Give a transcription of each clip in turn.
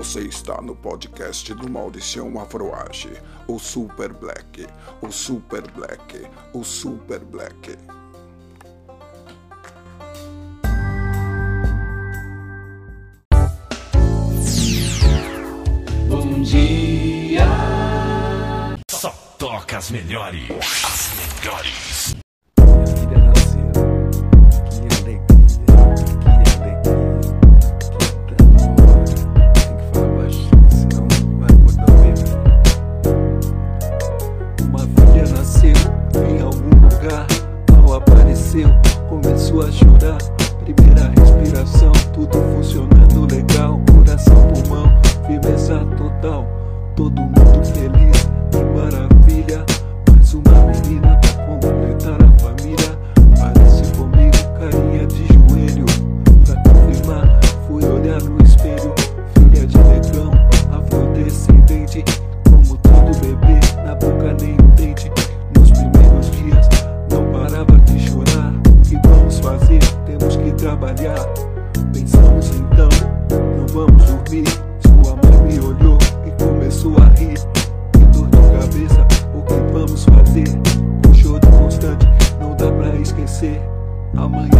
Você está no podcast do Mauricião Afroage, o Super Black, o Super Black, o Super Black. Bom dia! Só toca as melhores, as melhores. começou a chorar. Primeira respiração, tudo funcionando legal. Coração, pulmão, firmeza total. Todo mundo feliz, que maravilha. Mais uma menina pra completar a família. Parece comigo, carinha de I'm god.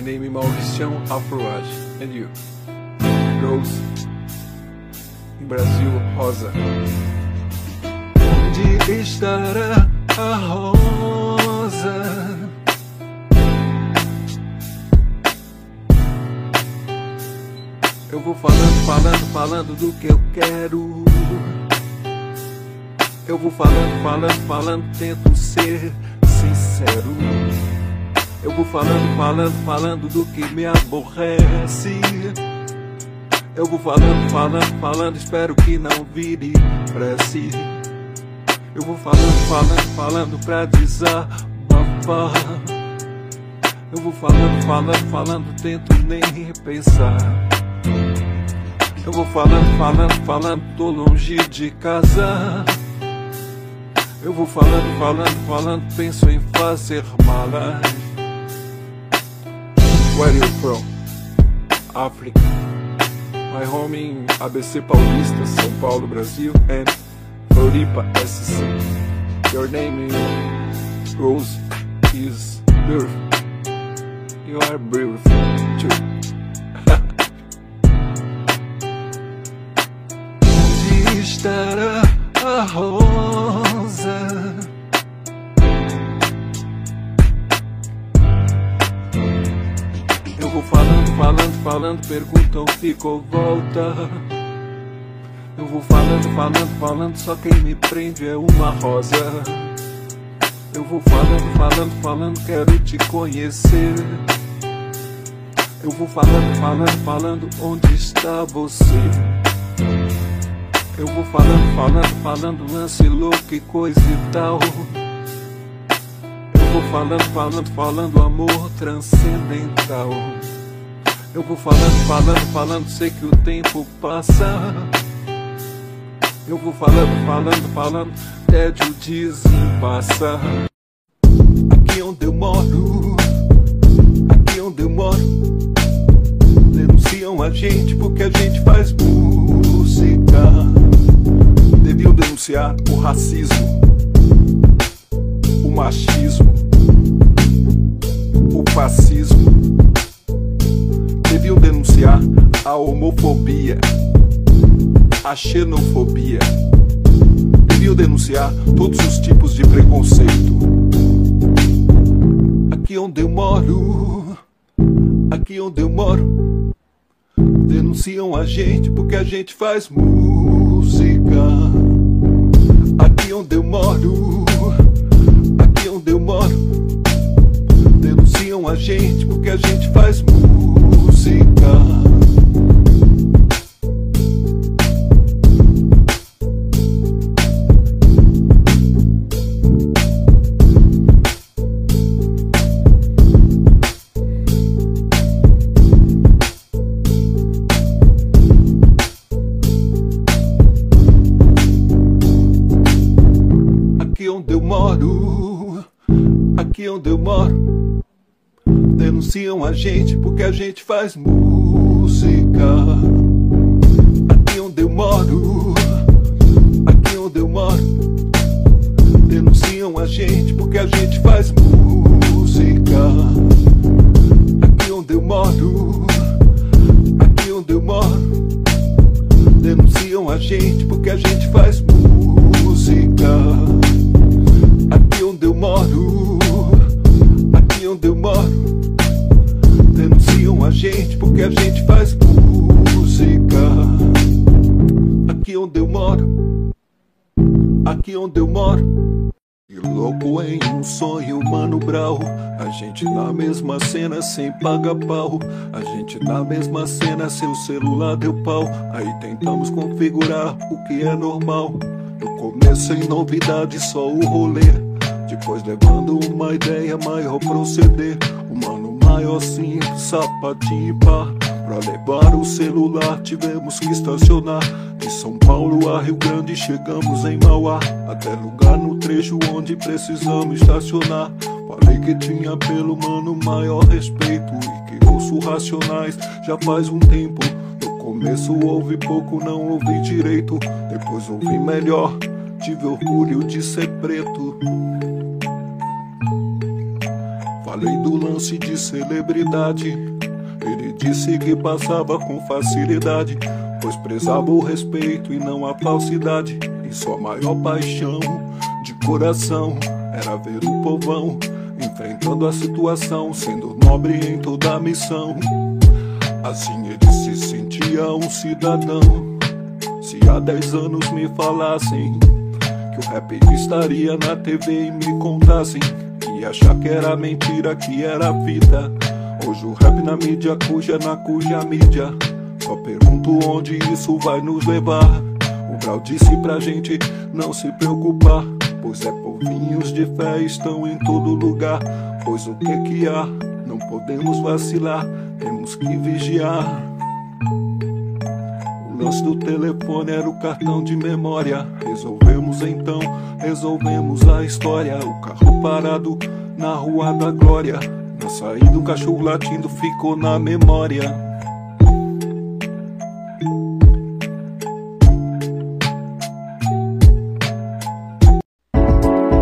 My name is Mauricião Afroage. And you? Rose. Em Brasil, Rosa. Onde estará a rosa? Eu vou falando, falando, falando do que eu quero. Eu vou falando, falando, falando, tento ser sincero. Eu vou falando, falando, falando do que me aborrece. Eu vou falando, falando, falando, espero que não vire prece. Eu vou falando, falando, falando pra desabafar. Eu vou falando, falando, falando, tento nem pensar. Eu vou falando, falando, falando, tô longe de casa. Eu vou falando, falando, falando, penso em fazer malas. Where you from? África. My home in ABC Paulista, São Paulo, Brasil, and Floripa, SC. Your name is Rose is beautiful. You are beautiful too. Onde estará a? Falando, perguntam, ficou volta. Eu vou falando, falando, falando, só quem me prende é uma rosa. Eu vou falando, falando, falando, quero te conhecer. Eu vou falando, falando, falando, onde está você? Eu vou falando, falando, falando, lance louco e coisa e tal. Eu vou falando, falando, falando, amor transcendental. Eu vou falando, falando, falando, sei que o tempo passa. Eu vou falando, falando, falando, tédio desempassa. Aqui onde eu moro, aqui onde eu moro, denunciam a gente porque a gente faz música. Deviam denunciar o racismo, o machismo, o fascismo. Denunciar a homofobia, a xenofobia. Deviam denunciar todos os tipos de preconceito. Aqui onde eu moro, aqui onde eu moro, denunciam a gente porque a gente faz música. Aqui onde eu moro, aqui onde eu moro, denunciam a gente porque a gente faz música. Onde eu moro, aqui onde eu moro, denunciam a gente porque a gente faz música. Aqui onde eu moro, aqui onde eu moro, denunciam a gente porque a gente faz música. Aqui onde eu moro, aqui onde eu moro, denunciam a gente porque a gente faz música. Aqui onde eu moro, aqui onde eu moro, denunciam a gente porque a gente faz música. Aqui onde eu moro, aqui onde eu moro. E louco em um sonho, mano brau. A gente na mesma cena sem pagar pau. A gente na mesma cena, seu celular deu pau. Aí tentamos configurar o que é normal. No começo sem novidade, só o rolê. Depois levando uma ideia maior proceder O mano maior simples, sapatinho e pá Pra levar o celular tivemos que estacionar. De São Paulo a Rio Grande chegamos em Mauá. Até lugar no trecho onde precisamos estacionar. Falei que tinha pelo mano maior respeito E que ouço racionais já faz um tempo. No começo ouvi pouco, não ouvi direito. Depois ouvi melhor, tive orgulho de ser preto. Falei do lance de celebridade. Disse que passava com facilidade, pois prezava o respeito e não a falsidade. E sua maior paixão de coração era ver o povão enfrentando a situação, sendo nobre em toda a missão. Assim ele se sentia um cidadão. Se há 10 anos me falassem que o rap estaria na TV e me contassem e achar que era mentira, que era vida. Hoje o rap na mídia, cuja na cuja mídia. Só pergunto onde isso vai nos levar. O Grau disse pra gente não se preocupar, pois é povinhos de fé estão em todo lugar. Pois o que que há? Não podemos vacilar, temos que vigiar. O lance do telefone era o cartão de memória. Resolvemos então, resolvemos a história. O carro parado na rua da glória. Saída, um cachorro latindo ficou na memória.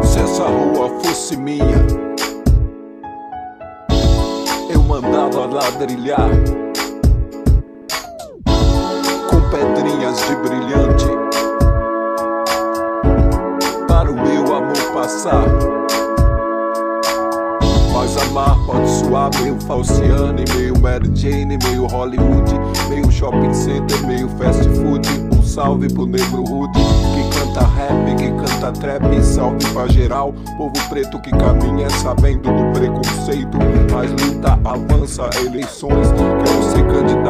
Se essa rua fosse minha, eu mandava ladrilhar meio falciane, meio Mary Jane, meio Hollywood, meio shopping center, meio fast food. Um salve pro negro rude que canta rap, que canta trap. Salve pra geral, povo preto que caminha sabendo do preconceito. Mas luta, avança, eleições. Quero ser candidato,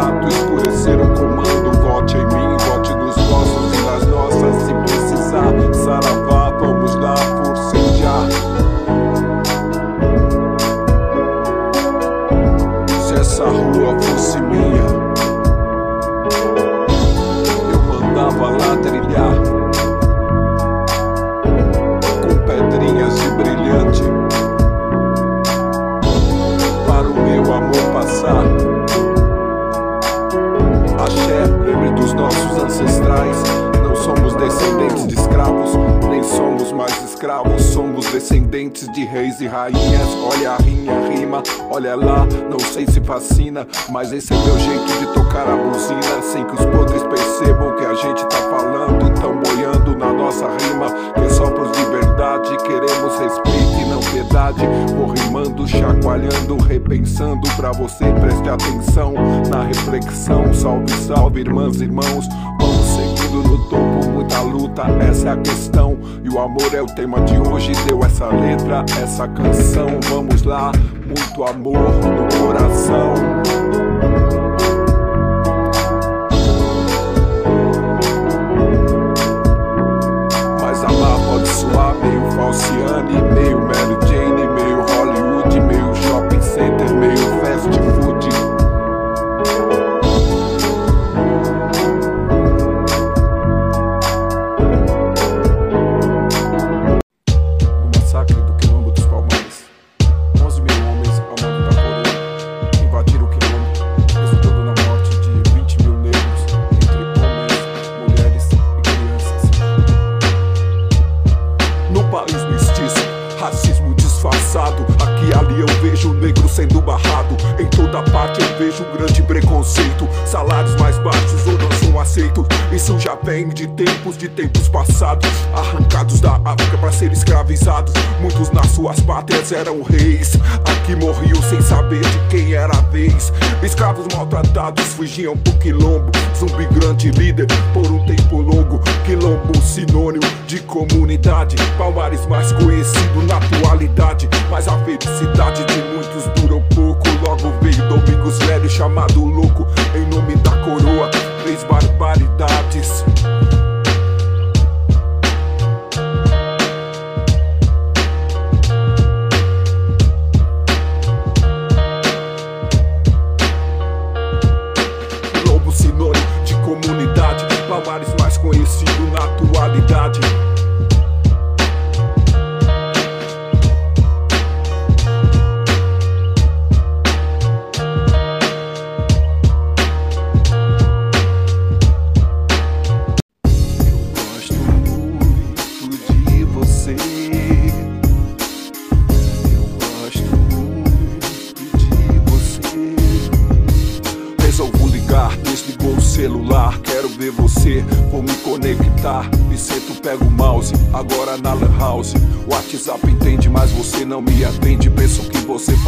rima, olha lá. Não sei se fascina, mas esse é meu jeito de tocar a buzina. Sem que os podres percebam que a gente tá falando. Tão boiando na nossa rima, que é só pros de verdade. Queremos respeito e não piedade. Vou rimando, chacoalhando, repensando. Pra você preste atenção na reflexão. Salve, salve, irmãs e irmãos. Vamos seguindo no topo, muita luta, essa é a questão. E o amor é o tema de hoje, deu essa letra, essa canção. Vamos lá, muito amor no coração. De tempos, de tempos passados. Arrancados da África para ser escravizados. Muitos nas suas pátrias eram reis. Aqui morriam sem saber de quem era a vez. Escravos maltratados fugiam pro quilombo. Zumbi grande líder por um tempo longo. Quilombo sinônimo de comunidade. Palmares mais conhecido na atualidade. Mas a felicidade de muitos durou pouco. Logo veio Domingos Velho chamado louco. Em nome da coroa, fez barbaridades. Lobo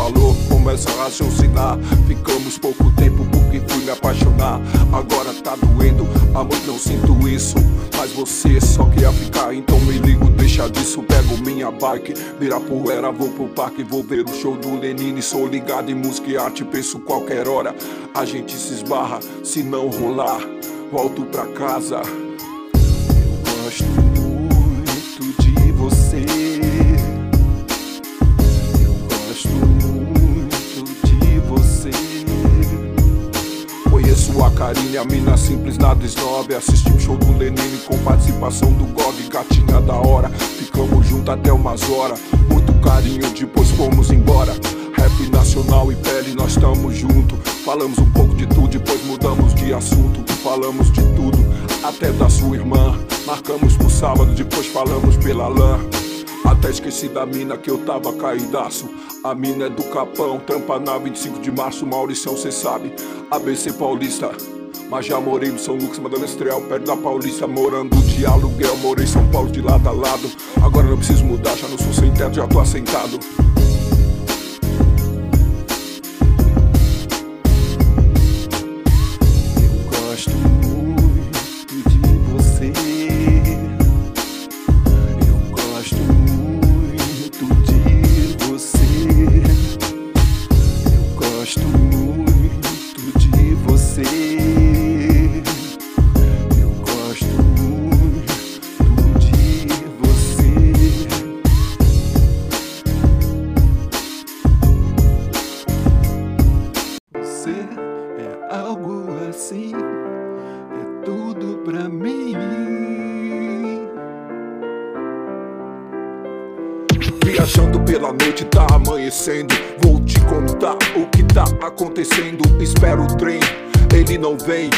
falou, começa a raciocinar. Ficamos pouco tempo porque fui me apaixonar. Agora tá doendo, amor, não sinto isso. Mas você só queria ficar, então me ligo, deixa disso. Pego minha bike, vira poeira, vou pro parque, vou ver o show do Lenine. Sou ligado em música e arte, penso qualquer hora. A gente se esbarra, se não rolar, volto pra casa. Eu gosto Karine, a mina simples, nada snob Assisti o show do Lenine com participação do Gog Gatinha da hora, ficamos juntos até umas horas. Muito carinho, depois fomos embora. Rap nacional e pele, nós estamos juntos Falamos um pouco de tudo, depois mudamos de assunto. Falamos de tudo, até da sua irmã. Marcamos pro sábado, depois falamos pela lã até esqueci da mina que eu tava caidaço. A mina é do Capão, trampa na 25 de março, Mauricião, cê sabe. ABC Paulista. Mas já morei no São Lucas, Madonna Estrela, perto da Paulista, morando de aluguel. Morei em São Paulo de lado a lado. Agora não preciso mudar, já não sou sem teto, já tô assentado. Espero o trem, ele não vem.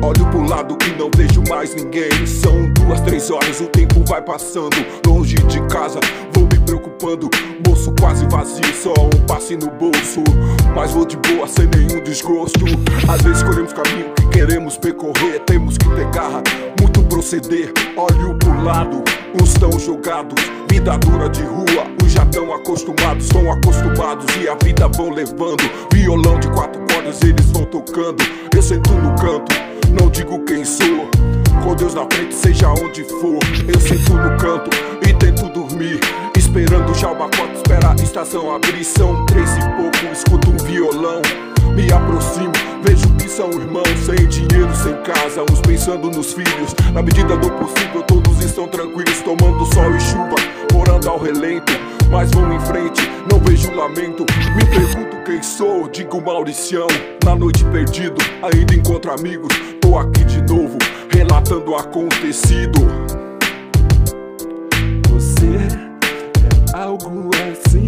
Olho pro lado e não vejo mais ninguém. São duas, três horas, o tempo vai passando. Longe de casa, vou me preocupando. Bolso quase vazio, só um passe no bolso. Mas vou de boa, sem nenhum desgosto. Às vezes escolhemos caminho que queremos percorrer. Temos que ter garra, muito proceder. Olho pro lado, uns estão jogados. Vida dura de rua, uns já tão acostumados. Estão acostumados e a vida vão levando. Violão de quatro cordas, eles vão tocando. Eu sento no canto, não digo quem sou. Com Deus na frente, seja onde for. Eu sento no canto e tento dormir. Esperando já uma cota, espera a estação abrir. São três e pouco, escuto um violão. Me aproximo, vejo que são irmãos. Sem dinheiro, sem casa, uns pensando nos filhos. Na medida do possível, todos estão tranquilos, tomando sol e chuva, morando ao relento. Mas vão em frente, não vejo lamento. Me pergunto quem sou, digo Mauricião. Na noite perdido, ainda encontro amigos. Tô aqui de novo, relatando o acontecido. É algo assim,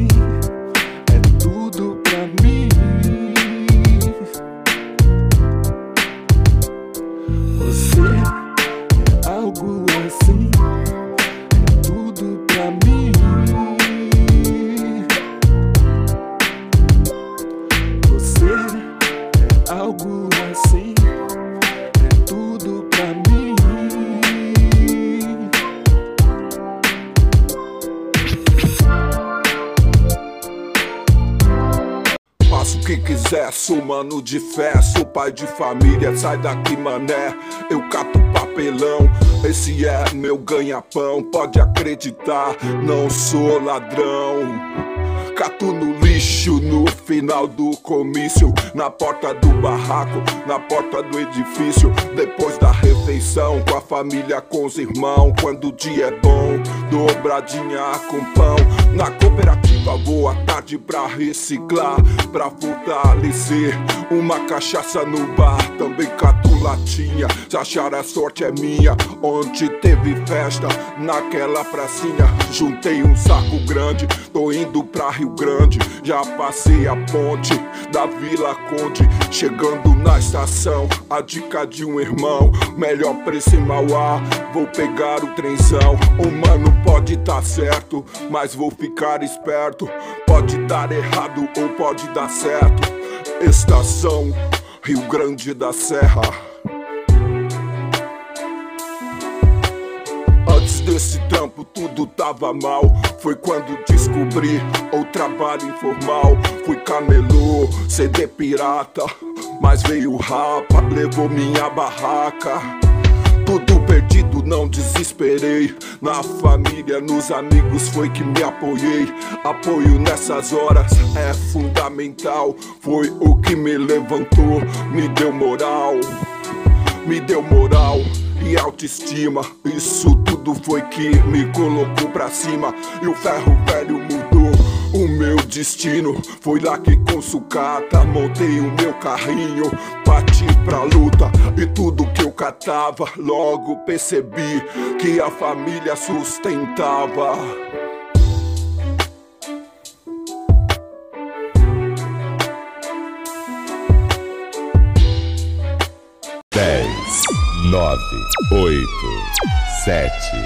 sou mano de fé, sou pai de família, sai daqui mané, eu cato papelão, esse é meu ganha-pão, pode acreditar, não sou ladrão. Cato no lixo no final do comício, na porta do barraco, na porta do edifício, depois da refeição, com a família, com os irmãos, quando o dia é bom, dobradinha com pão, na cooperativa vou à tarde pra reciclar, pra fortalecer, uma cachaça no bar, também cato latinha, se achar a sorte é minha, onde teve festa, naquela pracinha, juntei um saco grande, tô indo pra Rio Grande, já passei a ponte da Vila Conde, chegando na estação, a dica de um irmão, melhor preço em Mauá, vou pegar o trenzão, o mano pode tá certo, mas vou ficar esperto, pode dar errado ou pode dar certo, estação Rio Grande da Serra. Nesse trampo tudo tava mal. Foi quando descobri o trabalho informal. Fui camelô, CD pirata. Mas veio rapa, levou minha barraca. Tudo perdido, não desesperei. Na família, nos amigos foi que me apoiei. Apoio nessas horas é fundamental. Foi o que me levantou, me deu moral. Me deu moral e autoestima. Isso tudo foi que me colocou pra cima. E o ferro velho destino. Foi lá que com sucata montei o meu carrinho. Parti pra luta e tudo que eu catava. Logo percebi que a família sustentava. Nove, oito, sete,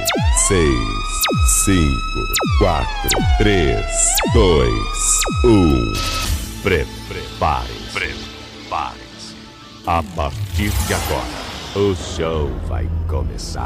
seis, cinco, quatro, três, dois, um. Prepare-se. Prepare-se. A partir de agora, o show vai começar.